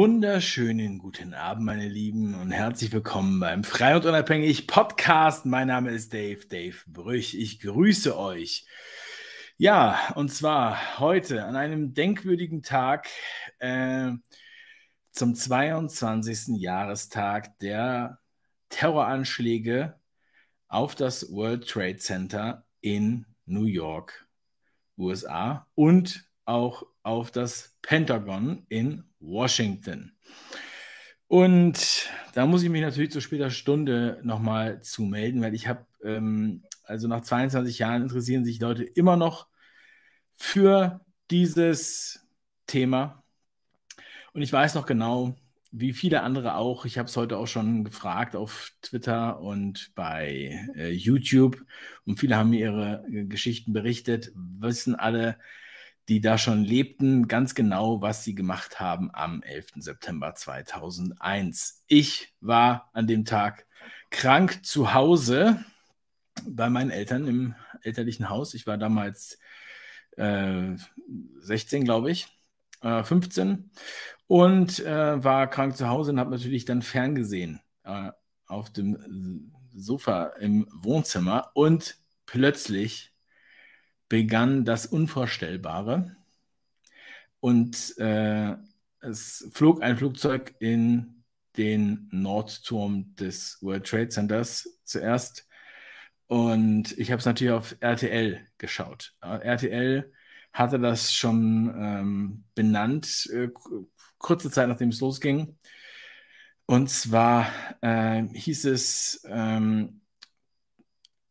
wunderschönen guten Abend, meine Lieben, und herzlich willkommen beim Frei und Unabhängig Podcast. Mein Name ist Dave, Dave Brüch. Ich grüße euch. Ja, und zwar heute an einem denkwürdigen Tag äh, zum 22. Jahrestag der Terroranschläge auf das World Trade Center in New York, USA und auch auf das Pentagon in Washington. Und da muss ich mich natürlich zu später Stunde nochmal zu melden, weil ich habe, ähm, also nach 22 Jahren interessieren sich Leute immer noch für dieses Thema. Und ich weiß noch genau, wie viele andere auch, ich habe es heute auch schon gefragt auf Twitter und bei äh, YouTube und viele haben mir ihre äh, Geschichten berichtet, wissen alle, die da schon lebten, ganz genau, was sie gemacht haben am 11. September 2001. Ich war an dem Tag krank zu Hause bei meinen Eltern im elterlichen Haus. Ich war damals äh, 16, glaube ich, äh, 15 und äh, war krank zu Hause und habe natürlich dann ferngesehen äh, auf dem Sofa im Wohnzimmer und plötzlich begann das Unvorstellbare. Und äh, es flog ein Flugzeug in den Nordturm des World Trade Centers zuerst. Und ich habe es natürlich auf RTL geschaut. RTL hatte das schon ähm, benannt, äh, kurze Zeit nachdem es losging. Und zwar äh, hieß es ähm,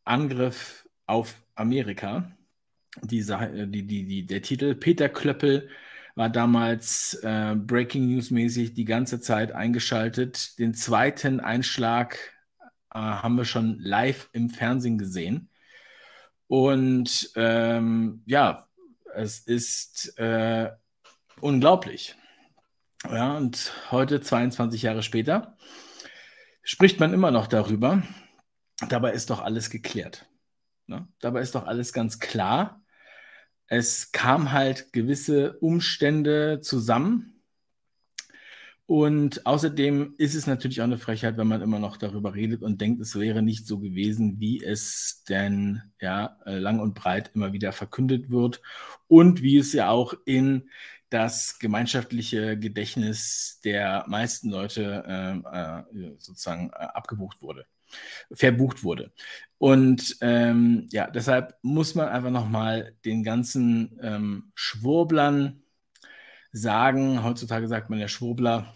Angriff auf Amerika die, äh, die, die, die, der Titel. Peter Klöppel war damals äh, Breaking News mäßig die ganze Zeit eingeschaltet. Den zweiten Einschlag äh, haben wir schon live im Fernsehen gesehen. Und ähm, ja, es ist äh, unglaublich. Ja, und heute, 22 Jahre später, spricht man immer noch darüber. Dabei ist doch alles geklärt. Ne? Dabei ist doch alles ganz klar. Es kam halt gewisse Umstände zusammen. Und außerdem ist es natürlich auch eine Frechheit, wenn man immer noch darüber redet und denkt, es wäre nicht so gewesen, wie es denn ja lang und breit immer wieder verkündet wird und wie es ja auch in das gemeinschaftliche Gedächtnis der meisten Leute äh, äh, sozusagen äh, abgebucht wurde verbucht wurde. Und ähm, ja, deshalb muss man einfach nochmal den ganzen ähm, Schwurblern sagen, heutzutage sagt man ja Schwurbler,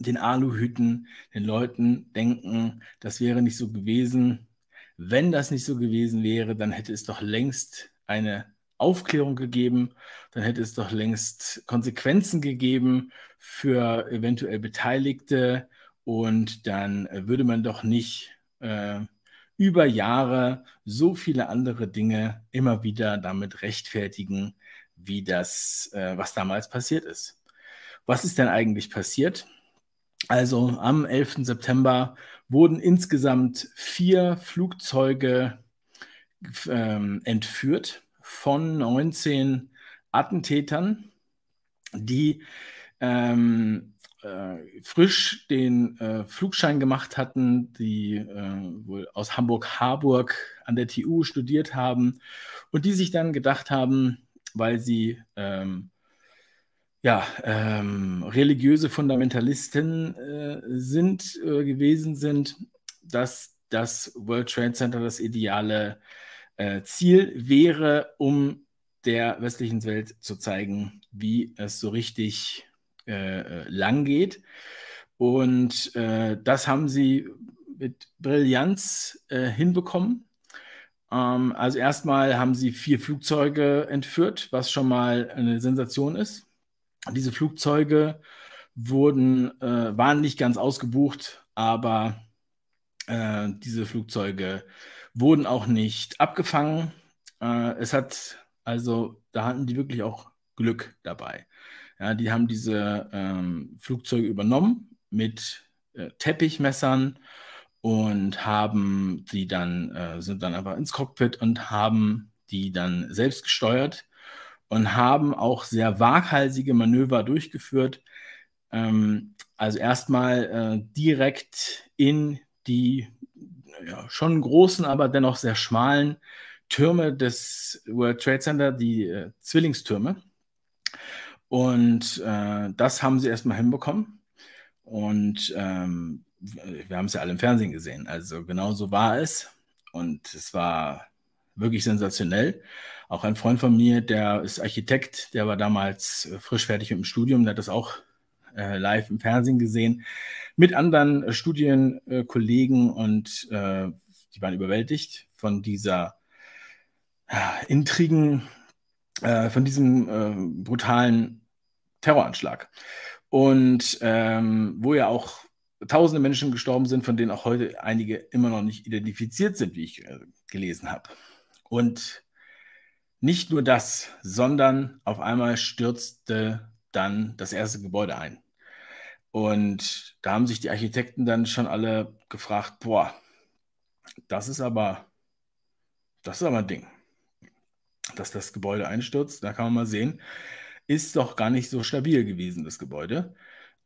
den Aluhüten, den Leuten denken, das wäre nicht so gewesen. Wenn das nicht so gewesen wäre, dann hätte es doch längst eine Aufklärung gegeben, dann hätte es doch längst Konsequenzen gegeben für eventuell Beteiligte und dann würde man doch nicht äh, über Jahre so viele andere Dinge immer wieder damit rechtfertigen, wie das, äh, was damals passiert ist. Was ist denn eigentlich passiert? Also am 11. September wurden insgesamt vier Flugzeuge ähm, entführt von 19 Attentätern, die ähm, äh, frisch den äh, Flugschein gemacht hatten, die äh, wohl aus Hamburg-Harburg an der TU studiert haben und die sich dann gedacht haben, weil sie ähm, ja, ähm, religiöse Fundamentalisten äh, sind, äh, gewesen sind, dass das World Trade Center das ideale äh, Ziel wäre, um der westlichen Welt zu zeigen, wie es so richtig äh, lang geht. Und äh, das haben sie mit Brillanz äh, hinbekommen. Ähm, also erstmal haben sie vier Flugzeuge entführt, was schon mal eine Sensation ist. Diese Flugzeuge wurden, äh, waren nicht ganz ausgebucht, aber äh, diese Flugzeuge wurden auch nicht abgefangen. Äh, es hat also, da hatten die wirklich auch Glück dabei. Ja, die haben diese ähm, Flugzeuge übernommen mit äh, Teppichmessern und haben die dann, äh, sind dann einfach ins Cockpit und haben die dann selbst gesteuert und haben auch sehr waghalsige Manöver durchgeführt. Ähm, also erstmal äh, direkt in die ja, schon großen, aber dennoch sehr schmalen Türme des World Trade Center, die äh, Zwillingstürme. Und äh, das haben sie erstmal hinbekommen. Und ähm, wir haben es ja alle im Fernsehen gesehen. Also genau so war es. Und es war wirklich sensationell. Auch ein Freund von mir, der ist Architekt, der war damals äh, frisch fertig mit dem Studium, der hat das auch äh, live im Fernsehen gesehen, mit anderen äh, Studienkollegen und äh, die waren überwältigt von dieser Intrigen, äh, von diesem äh, brutalen Terroranschlag. Und ähm, wo ja auch tausende Menschen gestorben sind, von denen auch heute einige immer noch nicht identifiziert sind, wie ich äh, gelesen habe. Und nicht nur das, sondern auf einmal stürzte dann das erste Gebäude ein. Und da haben sich die Architekten dann schon alle gefragt, boah, das ist aber, das ist aber ein Ding. Dass das Gebäude einstürzt, da kann man mal sehen, ist doch gar nicht so stabil gewesen, das Gebäude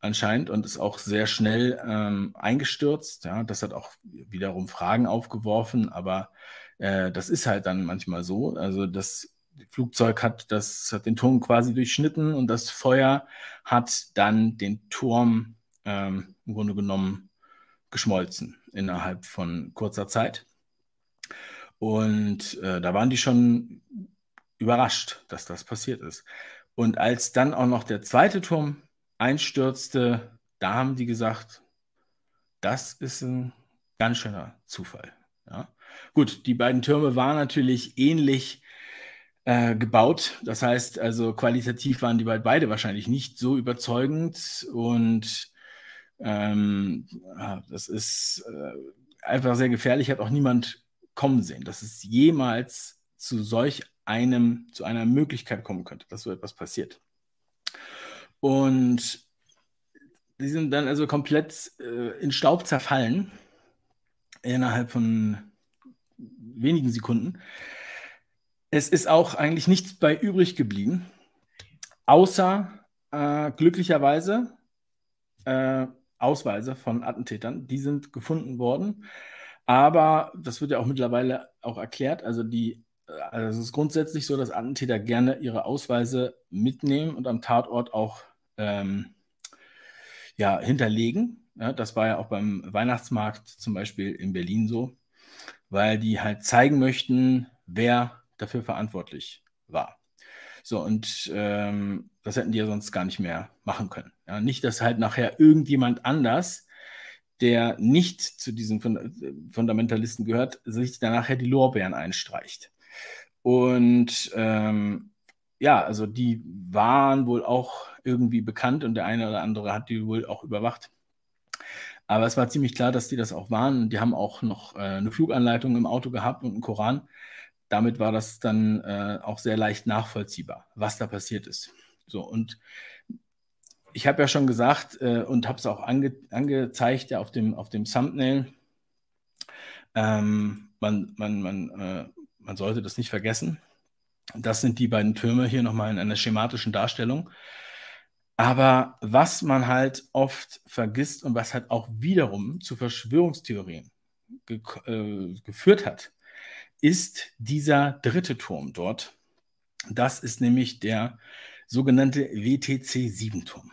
anscheinend und ist auch sehr schnell ähm, eingestürzt. Ja, das hat auch wiederum Fragen aufgeworfen, aber äh, das ist halt dann manchmal so. Also das Flugzeug hat, das hat den Turm quasi durchschnitten und das Feuer hat dann den Turm ähm, im Grunde genommen geschmolzen innerhalb von kurzer Zeit. Und äh, da waren die schon überrascht, dass das passiert ist. Und als dann auch noch der zweite Turm einstürzte, da haben die gesagt, das ist ein ganz schöner Zufall. Ja. Gut, die beiden Türme waren natürlich ähnlich äh, gebaut. Das heißt, also qualitativ waren die beide wahrscheinlich nicht so überzeugend und ähm, das ist äh, einfach sehr gefährlich, hat auch niemand kommen sehen, dass es jemals zu solch einem, zu einer Möglichkeit kommen könnte, dass so etwas passiert. Und die sind dann also komplett äh, in Staub zerfallen innerhalb von wenigen Sekunden. Es ist auch eigentlich nichts bei übrig geblieben, außer äh, glücklicherweise äh, Ausweise von Attentätern. Die sind gefunden worden. Aber das wird ja auch mittlerweile auch erklärt. Also die also es ist grundsätzlich so, dass Attentäter gerne ihre Ausweise mitnehmen und am Tatort auch ähm, ja, hinterlegen. Ja, das war ja auch beim Weihnachtsmarkt zum Beispiel in Berlin so, weil die halt zeigen möchten, wer dafür verantwortlich war. So, und ähm, das hätten die ja sonst gar nicht mehr machen können. Ja, nicht, dass halt nachher irgendjemand anders, der nicht zu diesen Fundamentalisten gehört, sich dann nachher die Lorbeeren einstreicht. Und ähm, ja, also die waren wohl auch irgendwie bekannt und der eine oder andere hat die wohl auch überwacht. Aber es war ziemlich klar, dass die das auch waren. Die haben auch noch äh, eine Fluganleitung im Auto gehabt und einen Koran damit war das dann äh, auch sehr leicht nachvollziehbar, was da passiert ist. So, und ich habe ja schon gesagt äh, und habe es auch ange angezeigt ja, auf, dem, auf dem Thumbnail, ähm, man, man, man, äh, man sollte das nicht vergessen. Das sind die beiden Türme hier nochmal in einer schematischen Darstellung. Aber was man halt oft vergisst und was halt auch wiederum zu Verschwörungstheorien ge äh, geführt hat, ist dieser dritte Turm dort. Das ist nämlich der sogenannte WTC-7-Turm.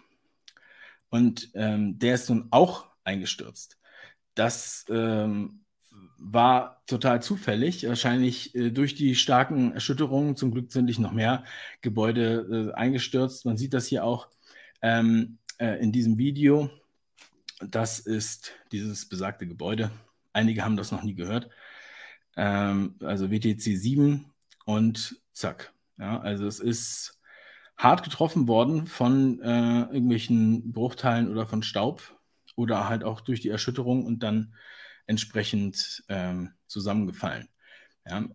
Und ähm, der ist nun auch eingestürzt. Das ähm, war total zufällig, wahrscheinlich äh, durch die starken Erschütterungen. Zum Glück sind nicht noch mehr Gebäude äh, eingestürzt. Man sieht das hier auch ähm, äh, in diesem Video. Das ist dieses besagte Gebäude. Einige haben das noch nie gehört ähm, also WTC 7 und zack. Ja, also es ist hart getroffen worden von äh, irgendwelchen Bruchteilen oder von Staub oder halt auch durch die Erschütterung und dann entsprechend ähm, zusammengefallen. Ja.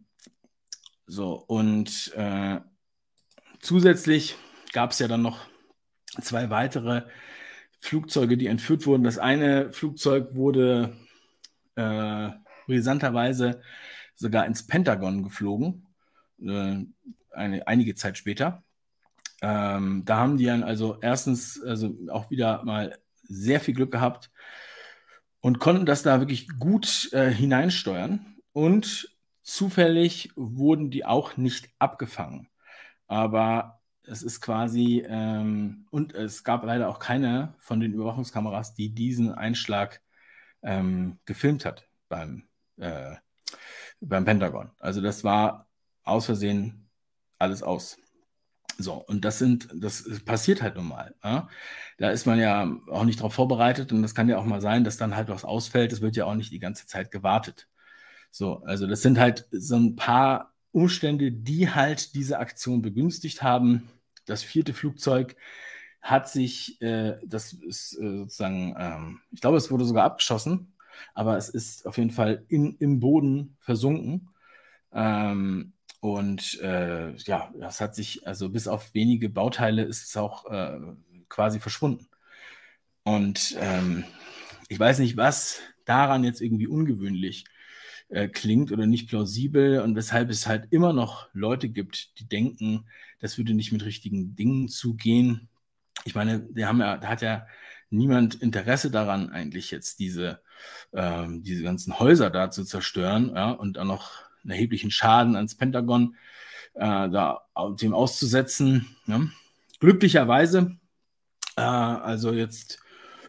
So, und äh, zusätzlich gab es ja dann noch zwei weitere Flugzeuge, die entführt wurden. Das eine Flugzeug wurde äh, brisanterweise sogar ins Pentagon geflogen, äh, eine, einige Zeit später. ähm, da haben die dann also erstens also auch wieder mal sehr viel Glück gehabt und konnten das da wirklich gut äh, hineinsteuern. Und zufällig wurden die auch nicht abgefangen. Aber es ist quasi, ähm, und es gab leider auch keine von den Überwachungskameras, die diesen Einschlag ähm, gefilmt hat beim, äh, beim Pentagon. Also das war aus Versehen alles aus. So, und das sind, das passiert halt nun mal. Ja? Da ist man ja auch nicht darauf vorbereitet und das kann ja auch mal sein, dass dann halt was ausfällt. Es wird ja auch nicht die ganze Zeit gewartet. So, also das sind halt so ein paar Umstände, die halt diese Aktion begünstigt haben. Das vierte Flugzeug hat sich, äh, das ist äh, sozusagen, ähm, ich glaube, es wurde sogar abgeschossen, aber es ist auf jeden Fall in, im Boden versunken. Ähm, und äh, ja, das hat sich, also bis auf wenige Bauteile ist es auch äh, quasi verschwunden. Und ähm, ich weiß nicht, was daran jetzt irgendwie ungewöhnlich äh, klingt oder nicht plausibel und weshalb es halt immer noch Leute gibt, die denken, das würde nicht mit richtigen Dingen zugehen. Ich meine, die haben ja, da hat ja niemand Interesse daran, eigentlich jetzt diese, ähm, diese ganzen Häuser da zu zerstören ja, und dann noch einen erheblichen Schaden ans Pentagon äh, da dem auszusetzen. Ne? Glücklicherweise, äh, also jetzt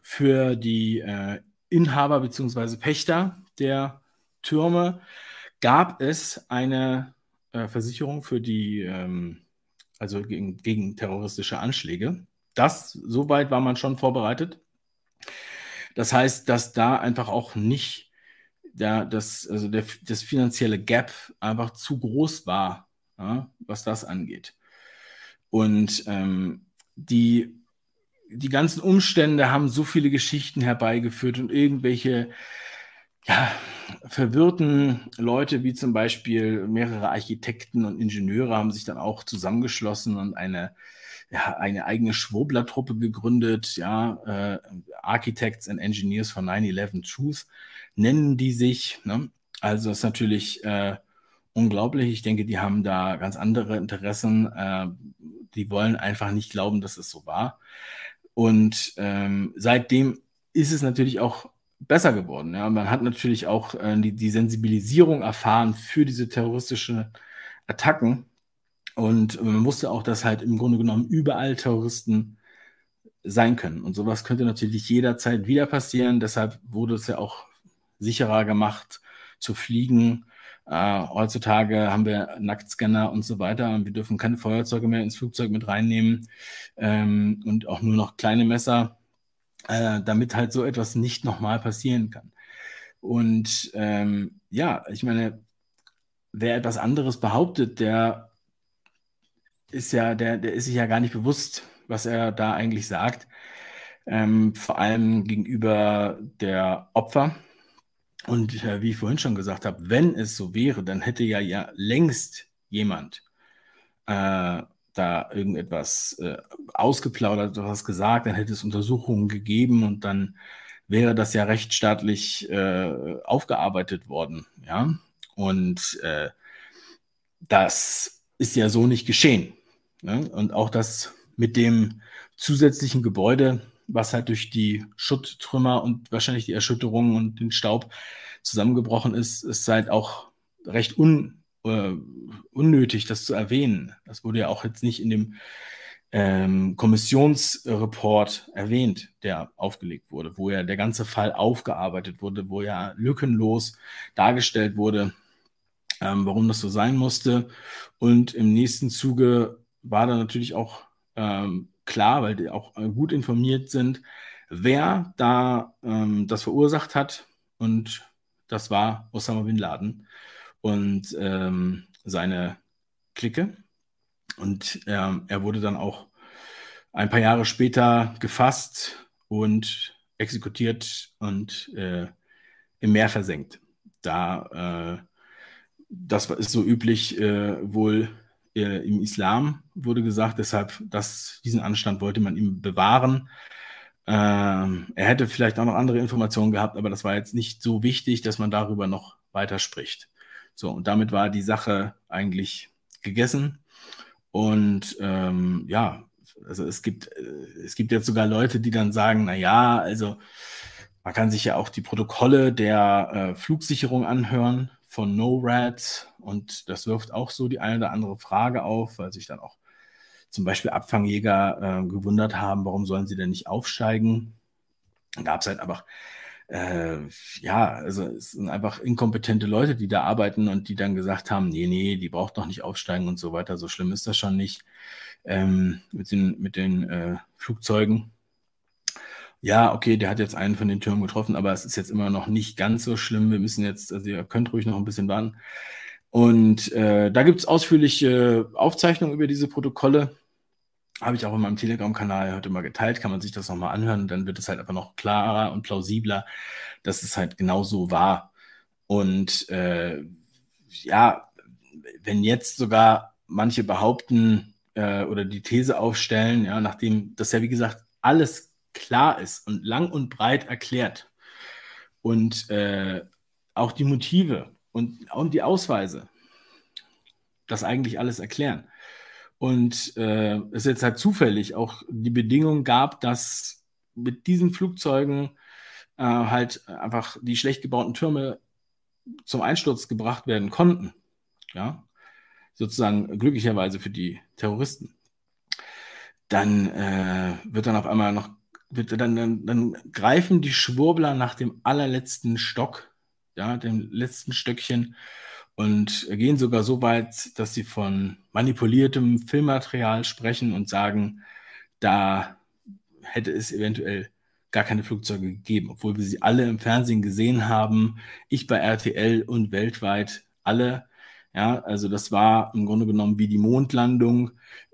für die äh, Inhaber bzw. Pächter der Türme gab es eine äh, Versicherung für die, ähm, also gegen, gegen terroristische Anschläge. Das, soweit war man schon vorbereitet. Das heißt, dass da einfach auch nicht der, das, also der, das finanzielle Gap einfach zu groß war, ja, was das angeht. Und ähm, die, die ganzen Umstände haben so viele Geschichten herbeigeführt und irgendwelche ja, verwirrten Leute, wie zum Beispiel mehrere Architekten und Ingenieure, haben sich dann auch zusammengeschlossen und eine, ja, eine eigene Schwurbler-Truppe gegründet, ja, äh, Architects and Engineers for 9-11 Truth nennen die sich. Ne? Also ist natürlich äh, unglaublich. Ich denke, die haben da ganz andere Interessen. Äh, die wollen einfach nicht glauben, dass es so war. Und ähm, seitdem ist es natürlich auch besser geworden. Ja? Man hat natürlich auch äh, die, die Sensibilisierung erfahren für diese terroristischen Attacken. Und man wusste auch, dass halt im Grunde genommen überall Terroristen sein können. Und sowas könnte natürlich jederzeit wieder passieren. Deshalb wurde es ja auch sicherer gemacht zu fliegen. Äh, heutzutage haben wir Nacktscanner und so weiter und wir dürfen keine Feuerzeuge mehr ins Flugzeug mit reinnehmen ähm, und auch nur noch kleine Messer, äh, damit halt so etwas nicht nochmal passieren kann. Und ähm, ja, ich meine, wer etwas anderes behauptet, der ist ja, der, der ist sich ja gar nicht bewusst, was er da eigentlich sagt. Ähm, vor allem gegenüber der Opfer, und äh, wie ich vorhin schon gesagt habe, wenn es so wäre, dann hätte ja, ja längst jemand äh, da irgendetwas äh, ausgeplaudert, was gesagt, dann hätte es Untersuchungen gegeben und dann wäre das ja rechtsstaatlich äh, aufgearbeitet worden. Ja? Und äh, das ist ja so nicht geschehen. Ne? Und auch das mit dem zusätzlichen Gebäude, was halt durch die Schutttrümmer und wahrscheinlich die Erschütterungen und den Staub zusammengebrochen ist, ist halt auch recht un, äh, unnötig, das zu erwähnen. Das wurde ja auch jetzt nicht in dem ähm, Kommissionsreport erwähnt, der aufgelegt wurde, wo ja der ganze Fall aufgearbeitet wurde, wo ja lückenlos dargestellt wurde, ähm, warum das so sein musste. Und im nächsten Zuge war da natürlich auch ähm, klar, weil die auch äh, gut informiert sind, wer da ähm, das verursacht hat. Und das war Osama bin Laden und ähm, seine Clique. Und ähm, er wurde dann auch ein paar Jahre später gefasst und exekutiert und äh, im Meer versenkt. Da, äh, das ist so üblich äh, wohl äh, im Islam wurde gesagt, deshalb das, diesen Anstand wollte man ihm bewahren. Ähm, er hätte vielleicht auch noch andere Informationen gehabt, aber das war jetzt nicht so wichtig, dass man darüber noch weiter spricht. So, und damit war die Sache eigentlich gegessen. Und ähm, ja, also es gibt, äh, es gibt jetzt sogar Leute, die dann sagen, na ja, also man kann sich ja auch die Protokolle der äh, Flugsicherung anhören von NORAD und das wirft auch so die eine oder andere Frage auf, weil sich dann auch zum Beispiel Abfangjäger äh, gewundert haben, warum sollen sie denn nicht aufsteigen. Da gab es halt einfach, äh, ja, also es sind einfach inkompetente Leute, die da arbeiten und die dann gesagt haben, nee, nee, die braucht doch nicht aufsteigen und so weiter, so schlimm ist das schon nicht ähm, mit den, mit den äh, Flugzeugen. Ja, okay, der hat jetzt einen von den Türmen getroffen, aber es ist jetzt immer noch nicht ganz so schlimm. Wir müssen jetzt, also ihr könnt ruhig noch ein bisschen warten. Und äh, da gibt es ausführliche Aufzeichnungen über diese Protokolle. Habe ich auch in meinem Telegram-Kanal heute mal geteilt, kann man sich das nochmal anhören. Dann wird es halt einfach noch klarer und plausibler, dass es halt genau so war. Und äh, ja, wenn jetzt sogar manche behaupten äh, oder die These aufstellen, ja, nachdem das ja wie gesagt alles klar ist und lang und breit erklärt und äh, auch die Motive und, und die Ausweise das eigentlich alles erklären. Und äh, es jetzt halt zufällig auch die Bedingung gab, dass mit diesen Flugzeugen äh, halt einfach die schlecht gebauten Türme zum Einsturz gebracht werden konnten. Ja, sozusagen glücklicherweise für die Terroristen. Dann äh, wird dann auf einmal noch, dann, dann, dann greifen die Schwurbler nach dem allerletzten Stock, ja, dem letzten Stöckchen und gehen sogar so weit, dass sie von manipuliertem Filmmaterial sprechen und sagen, da hätte es eventuell gar keine Flugzeuge gegeben, obwohl wir sie alle im Fernsehen gesehen haben. Ich bei RTL und weltweit alle. Ja, also das war im Grunde genommen wie die Mondlandung.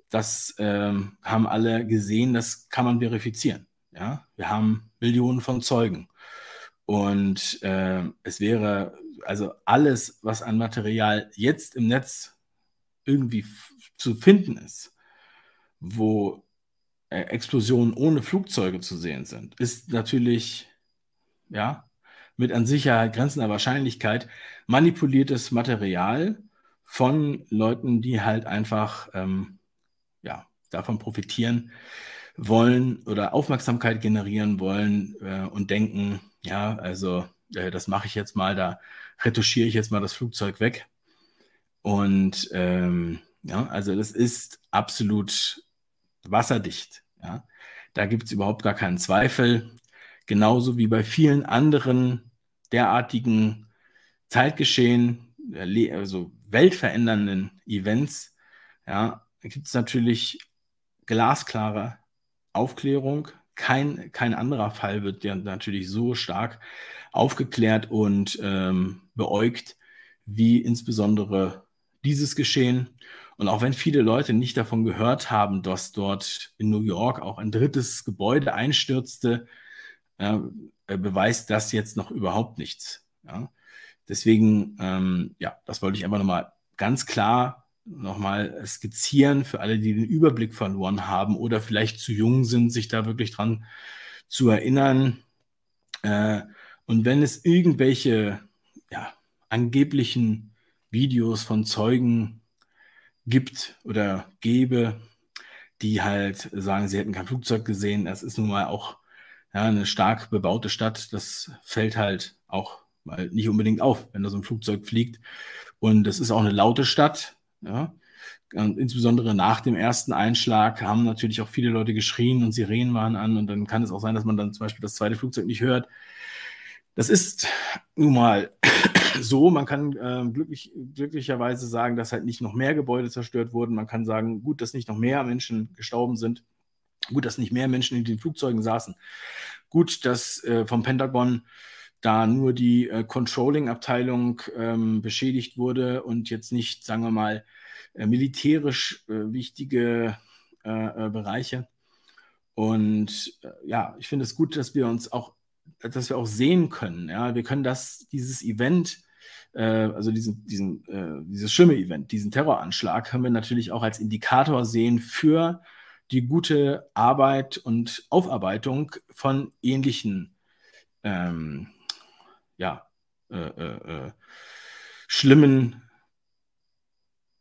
Das ähm, haben alle gesehen, das kann man verifizieren. Ja, wir haben Millionen von Zeugen. Und äh, es wäre also alles, was an Material jetzt im Netz irgendwie zu finden ist, wo äh, Explosionen ohne Flugzeuge zu sehen sind, ist natürlich, ja, mit an Sicherheit grenzender Wahrscheinlichkeit manipuliertes Material von Leuten, die halt einfach, ähm, ja, davon profitieren wollen oder Aufmerksamkeit generieren wollen äh, und denken, ja, also äh, das mache ich jetzt mal, da retuschiere ich jetzt mal das Flugzeug weg. Und ähm, ja, also das ist absolut wasserdicht. Ja. Da gibt es überhaupt gar keinen Zweifel. Genauso wie bei vielen anderen derartigen Zeitgeschehen, äh, also weltverändernden Events, ja, gibt es natürlich glasklare Aufklärung. Kein, kein anderer Fall wird ja natürlich so stark aufgeklärt und ähm, beäugt, wie insbesondere dieses Geschehen. Und auch wenn viele Leute nicht davon gehört haben, dass dort in New York auch ein drittes Gebäude einstürzte, äh, beweist das jetzt noch überhaupt nichts. Ja? Deswegen, ähm, ja, das wollte ich einfach nochmal ganz klar nochmal skizzieren für alle, die den Überblick verloren haben oder vielleicht zu jung sind, sich da wirklich dran zu erinnern. Äh, und wenn es irgendwelche ja, angeblichen Videos von Zeugen gibt oder gäbe, die halt sagen, sie hätten kein Flugzeug gesehen, das ist nun mal auch ja, eine stark bebaute Stadt, das fällt halt auch mal nicht unbedingt auf, wenn da so ein Flugzeug fliegt. Und das ist auch eine laute Stadt, ja. Und insbesondere nach dem ersten Einschlag haben natürlich auch viele Leute geschrien und Sirenen waren an und dann kann es auch sein, dass man dann zum Beispiel das zweite Flugzeug nicht hört. Das ist nun mal so. Man kann äh, glücklich, glücklicherweise sagen, dass halt nicht noch mehr Gebäude zerstört wurden. Man kann sagen, gut, dass nicht noch mehr Menschen gestorben sind. Gut, dass nicht mehr Menschen in den Flugzeugen saßen. Gut, dass äh, vom Pentagon da nur die äh, Controlling-Abteilung ähm, beschädigt wurde und jetzt nicht, sagen wir mal, äh, militärisch äh, wichtige äh, Bereiche. Und ja, ich finde es gut, dass wir uns auch dass wir auch sehen können. Ja, wir können das, dieses Event, äh, also diesen, diesen, äh, dieses Schimmel-Event, diesen Terroranschlag, können wir natürlich auch als Indikator sehen für die gute Arbeit und Aufarbeitung von ähnlichen, ähm, ja, äh, äh, äh schlimmen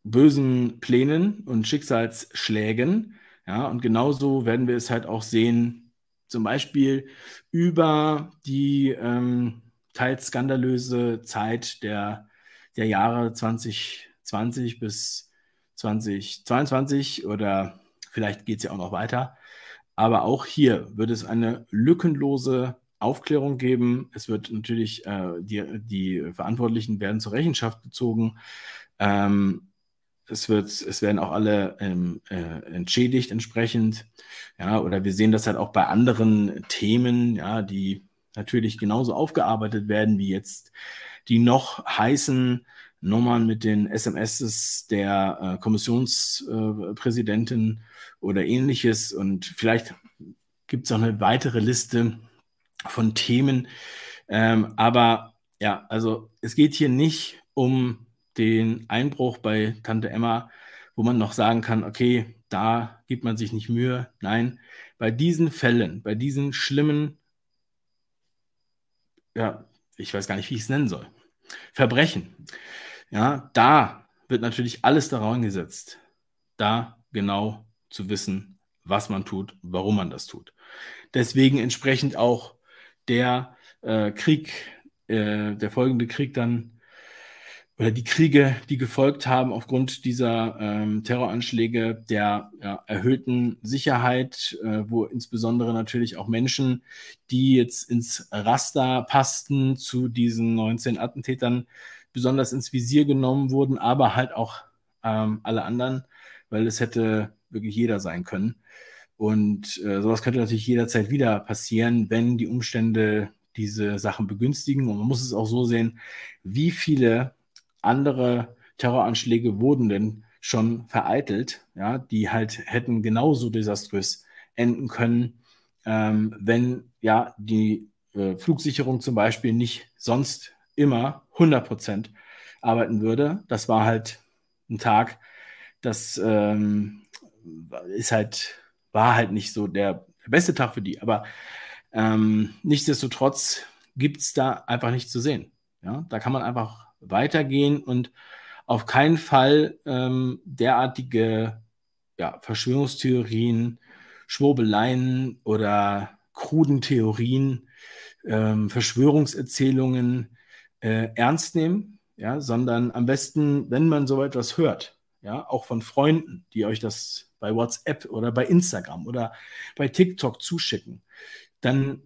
bösen Plänen und Schicksalsschlägen. Ja, und genauso werden wir es halt auch sehen, zum Beispiel über die ähm, teils skandalöse Zeit der, der Jahre 2020 bis 2022 oder vielleicht geht es ja auch noch weiter. Aber auch hier wird es eine lückenlose Aufklärung geben. Es wird natürlich, äh, die, die Verantwortlichen werden zur Rechenschaft gezogen. Ähm, es, wird, es werden auch alle ähm, äh, entschädigt entsprechend. Ja, oder wir sehen das halt auch bei anderen Themen, ja, die natürlich genauso aufgearbeitet werden wie jetzt die noch heißen Nummern mit den SMSs der äh, Kommissionspräsidentin äh, oder ähnliches. Und vielleicht gibt es auch eine weitere Liste von Themen. Ähm, aber ja, also es geht hier nicht um den Einbruch bei Tante Emma, wo man noch sagen kann, okay, da gibt man sich nicht Mühe. Nein, bei diesen Fällen, bei diesen schlimmen, ja, ich weiß gar nicht, wie ich es nennen soll, Verbrechen, ja, da wird natürlich alles daran gesetzt, da genau zu wissen, was man tut, warum man das tut. Deswegen entsprechend auch der äh, Krieg, äh, der folgende Krieg dann oder die Kriege, die gefolgt haben aufgrund dieser ähm, Terroranschläge, der ja, erhöhten Sicherheit, äh, wo insbesondere natürlich auch Menschen, die jetzt ins Raster passten zu diesen 19 Attentätern, besonders ins Visier genommen wurden, aber halt auch ähm, alle anderen, weil es hätte wirklich jeder sein können. Und äh, sowas könnte natürlich jederzeit wieder passieren, wenn die Umstände diese Sachen begünstigen. Und man muss es auch so sehen, wie viele andere Terroranschläge wurden denn schon vereitelt, ja, die halt hätten genauso desaströs enden können, ähm, wenn ja die äh, Flugsicherung zum Beispiel nicht sonst immer 100 Prozent arbeiten würde. Das war halt ein Tag, das ähm, ist halt, war halt nicht so der, beste Tag für die. Aber ähm, nichtsdestotrotz gibt es da einfach nichts zu sehen. Ja, da kann man einfach weitergehen und auf keinen Fall ähm, derartige ja, Verschwörungstheorien, Schwurbeleien oder kruden Theorien, ähm, Verschwörungserzählungen äh, ernst nehmen, ja, sondern am besten, wenn man so etwas hört, ja, auch von Freunden, die euch das bei WhatsApp oder bei Instagram oder bei TikTok zuschicken, dann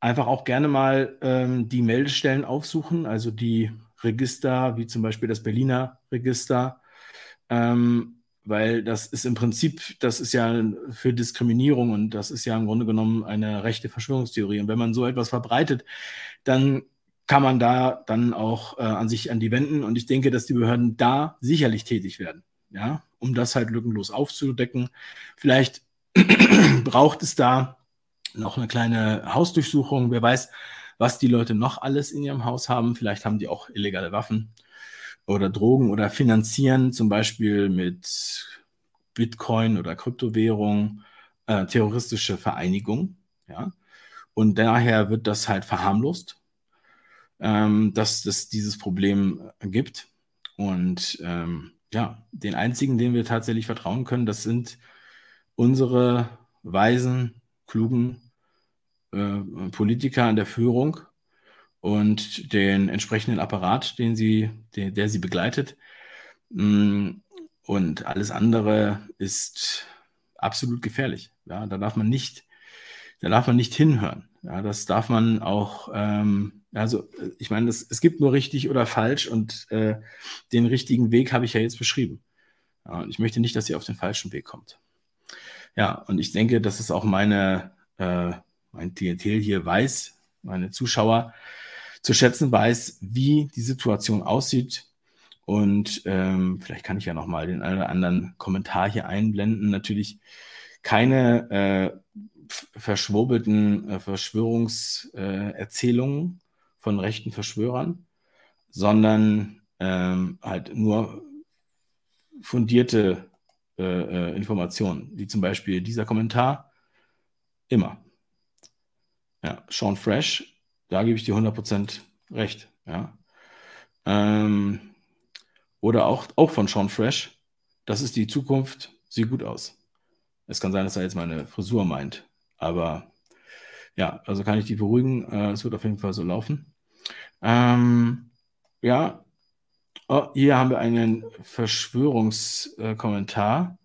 einfach auch gerne mal ähm, die Meldestellen aufsuchen, also die Register, wie zum Beispiel das Berliner Register, ähm, weil das ist im Prinzip, das ist ja für Diskriminierung und das ist ja im Grunde genommen eine rechte Verschwörungstheorie. Und wenn man so etwas verbreitet, dann kann man da dann auch äh, an sich an die wenden. Und ich denke, dass die Behörden da sicherlich tätig werden, ja, um das halt lückenlos aufzudecken. Vielleicht braucht es da noch eine kleine Hausdurchsuchung. Wer weiß, was die Leute noch alles in ihrem Haus haben. Vielleicht haben die auch illegale Waffen oder Drogen oder finanzieren zum Beispiel mit Bitcoin oder Kryptowährung äh, terroristische Vereinigungen. Ja? Und daher wird das halt verharmlost, ähm, dass es dieses Problem gibt. Und ähm, ja, den einzigen, den wir tatsächlich vertrauen können, das sind unsere weisen, klugen äh, Politiker an der Führung und den entsprechenden Apparat, den sie, den, der sie begleitet. Mm, und alles andere ist absolut gefährlich. Ja, da darf man nicht, da darf man nicht hinhören. Ja, das darf man auch, ähm, also ich meine, es, es gibt nur richtig oder falsch und äh, den richtigen Weg habe ich ja jetzt beschrieben. Ja, ich möchte nicht, dass ihr auf den falschen Weg kommt. Ja, und ich denke, das ist auch meine, äh, mein Klientel hier weiß, meine Zuschauer zu schätzen weiß, wie die Situation aussieht. Und ähm, vielleicht kann ich ja noch mal den einen oder anderen Kommentar hier einblenden. Natürlich keine äh, verschwurbelten äh, Verschwörungserzählungen äh, von rechten Verschwörern, sondern ähm, halt nur fundierte äh, äh, Informationen, wie zum Beispiel dieser Kommentar. Immer. Ja, Sean Fresh, da gebe ich dir 100% recht. Ja. Ähm, oder auch, auch von Sean Fresh. Das ist die Zukunft, sieht gut aus. Es kann sein, dass er jetzt meine Frisur meint, aber ja, also kann ich die beruhigen. Äh, es wird auf jeden Fall so laufen. Ähm, ja, oh, hier haben wir einen Verschwörungskommentar.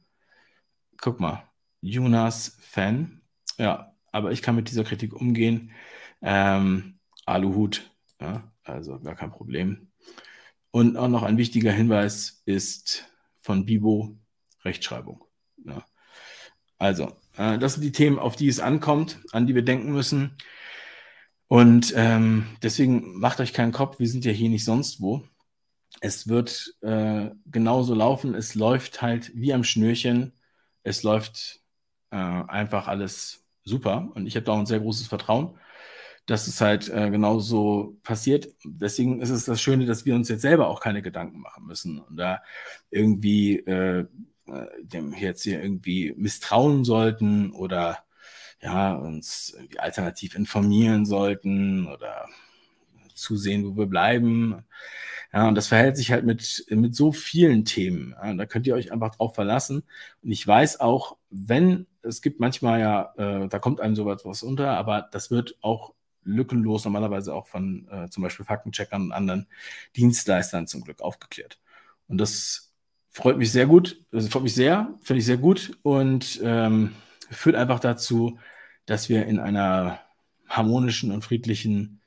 Guck mal, Jonas Fan. Ja, aber ich kann mit dieser Kritik umgehen. Ähm, Aluhut, ja, also gar kein Problem. Und auch noch ein wichtiger Hinweis ist von Bibo Rechtschreibung. Ja. Also, äh, das sind die Themen, auf die es ankommt, an die wir denken müssen. Und ähm, deswegen macht euch keinen Kopf, wir sind ja hier nicht sonst wo. Es wird äh, genauso laufen. Es läuft halt wie am Schnürchen. Es läuft äh, einfach alles super. Und ich habe da auch ein sehr großes Vertrauen, dass es halt äh, genauso passiert. Deswegen ist es das Schöne, dass wir uns jetzt selber auch keine Gedanken machen müssen und da irgendwie äh, dem jetzt hier irgendwie misstrauen sollten oder ja, uns alternativ informieren sollten oder zusehen, wo wir bleiben. Ja, und das verhält sich halt mit, mit so vielen Themen. Ja, da könnt ihr euch einfach drauf verlassen. Und ich weiß auch, wenn, es gibt manchmal ja, äh, da kommt einem sowas was unter, aber das wird auch lückenlos normalerweise auch von äh, zum Beispiel Faktencheckern und anderen Dienstleistern zum Glück aufgeklärt. Und das freut mich sehr gut, also freut mich sehr, finde ich sehr gut und ähm, führt einfach dazu, dass wir in einer harmonischen und friedlichen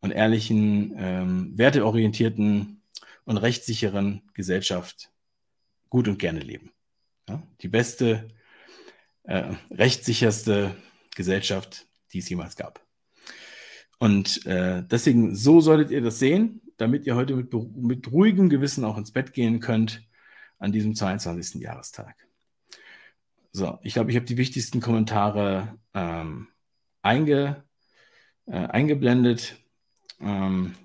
und ehrlichen, ähm, werteorientierten und rechtssicheren Gesellschaft gut und gerne leben. Ja? Die beste, äh, rechtssicherste Gesellschaft, die es jemals gab. Und äh, deswegen, so solltet ihr das sehen, damit ihr heute mit, mit ruhigem Gewissen auch ins Bett gehen könnt an diesem 22. Jahrestag. So, ich glaube, ich habe die wichtigsten Kommentare ähm, einge, äh, eingeblendet. Ähm,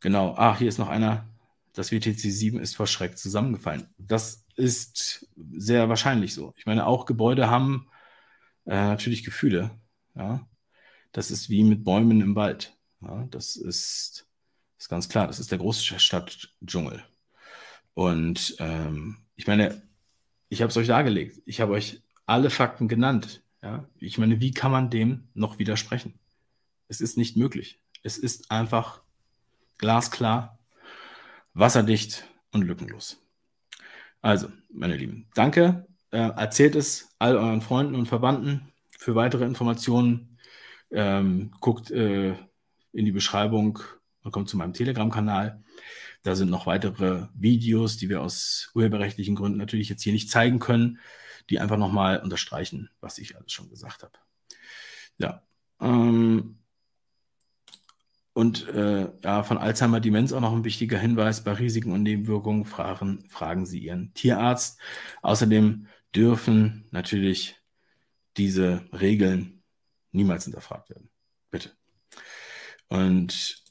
genau, ach, hier ist noch einer. Das WTC 7 ist vor Schreck zusammengefallen. Das ist sehr wahrscheinlich so. Ich meine, auch Gebäude haben äh, natürlich Gefühle. Ja? Das ist wie mit Bäumen im Wald. Ja? Das ist, ist ganz klar. Das ist der Großstadtdschungel. Und ähm, ich meine, ich habe es euch dargelegt. Ich habe euch alle Fakten genannt. Ja? Ich meine, wie kann man dem noch widersprechen? Es ist nicht möglich. Es ist einfach glasklar, wasserdicht und lückenlos. Also, meine Lieben, danke. Äh, erzählt es all euren Freunden und Verwandten. Für weitere Informationen ähm, guckt äh, in die Beschreibung und kommt zu meinem Telegram-Kanal. Da sind noch weitere Videos, die wir aus urheberrechtlichen Gründen natürlich jetzt hier nicht zeigen können, die einfach nochmal unterstreichen, was ich alles schon gesagt habe. Ja. Ähm, und äh, ja, von Alzheimer-Demenz auch noch ein wichtiger Hinweis. Bei Risiken und Nebenwirkungen fragen, fragen Sie Ihren Tierarzt. Außerdem dürfen natürlich diese Regeln niemals hinterfragt werden. Bitte. Und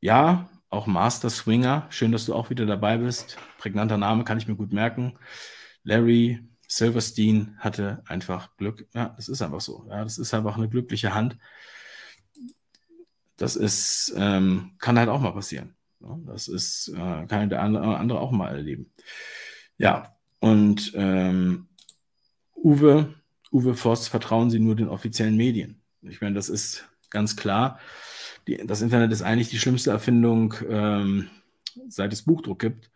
ja, auch Master Swinger. Schön, dass du auch wieder dabei bist. Prägnanter Name kann ich mir gut merken. Larry Silverstein hatte einfach Glück. Ja, das ist einfach so. Ja, das ist einfach eine glückliche Hand. Das ist, ähm, kann halt auch mal passieren. Das ist, äh, kann der andere, andere auch mal erleben. Ja, und ähm, Uwe, Uwe Voss, vertrauen Sie nur den offiziellen Medien. Ich meine, das ist ganz klar die, das Internet ist eigentlich die schlimmste Erfindung, ähm, seit es Buchdruck gibt.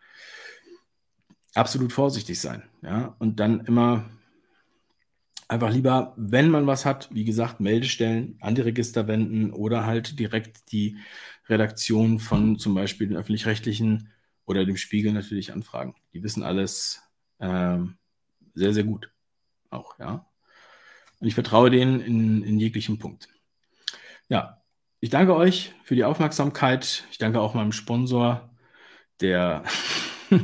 Absolut vorsichtig sein. Ja? Und dann immer einfach lieber, wenn man was hat, wie gesagt, Meldestellen an die Register wenden oder halt direkt die Redaktion von zum Beispiel den öffentlich-rechtlichen oder dem Spiegel natürlich anfragen. Die wissen alles ähm, sehr, sehr gut. Auch, ja. Und ich vertraue denen in, in jeglichem Punkt. Ja, ich danke euch für die Aufmerksamkeit. Ich danke auch meinem Sponsor, der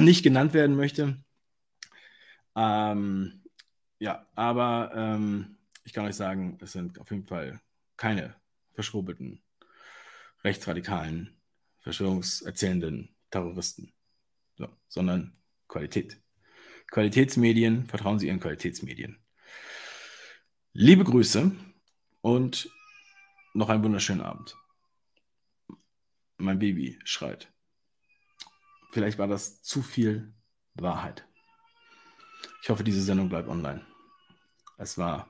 nicht genannt werden möchte. Ähm, ja, aber ähm, ich kann euch sagen, es sind auf jeden Fall keine verschwurbelten, rechtsradikalen, verschwörungserzählenden Terroristen, so, sondern Qualität. Qualitätsmedien, vertrauen Sie Ihren Qualitätsmedien. Liebe Grüße und noch einen wunderschönen Abend. Mein Baby schreit. vielleicht war das zu viel Wahrheit. Ich hoffe, diese Sendung bleibt online. Es war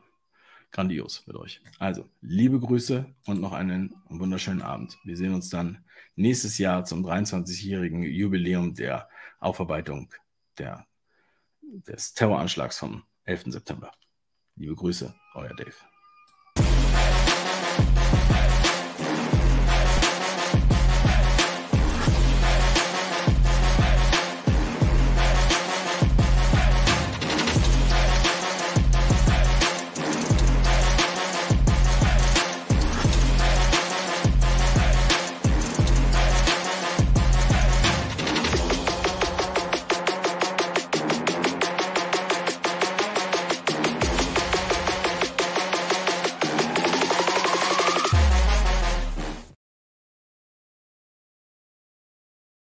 grandios mit euch. Also, liebe Grüße und noch einen wunderschönen Abend. Wir sehen uns dann nächstes Jahr zum 23-jährigen Jubiläum der Aufarbeitung der, des Terroranschlags vom 11. September. Liebe Grüße, euer Dave.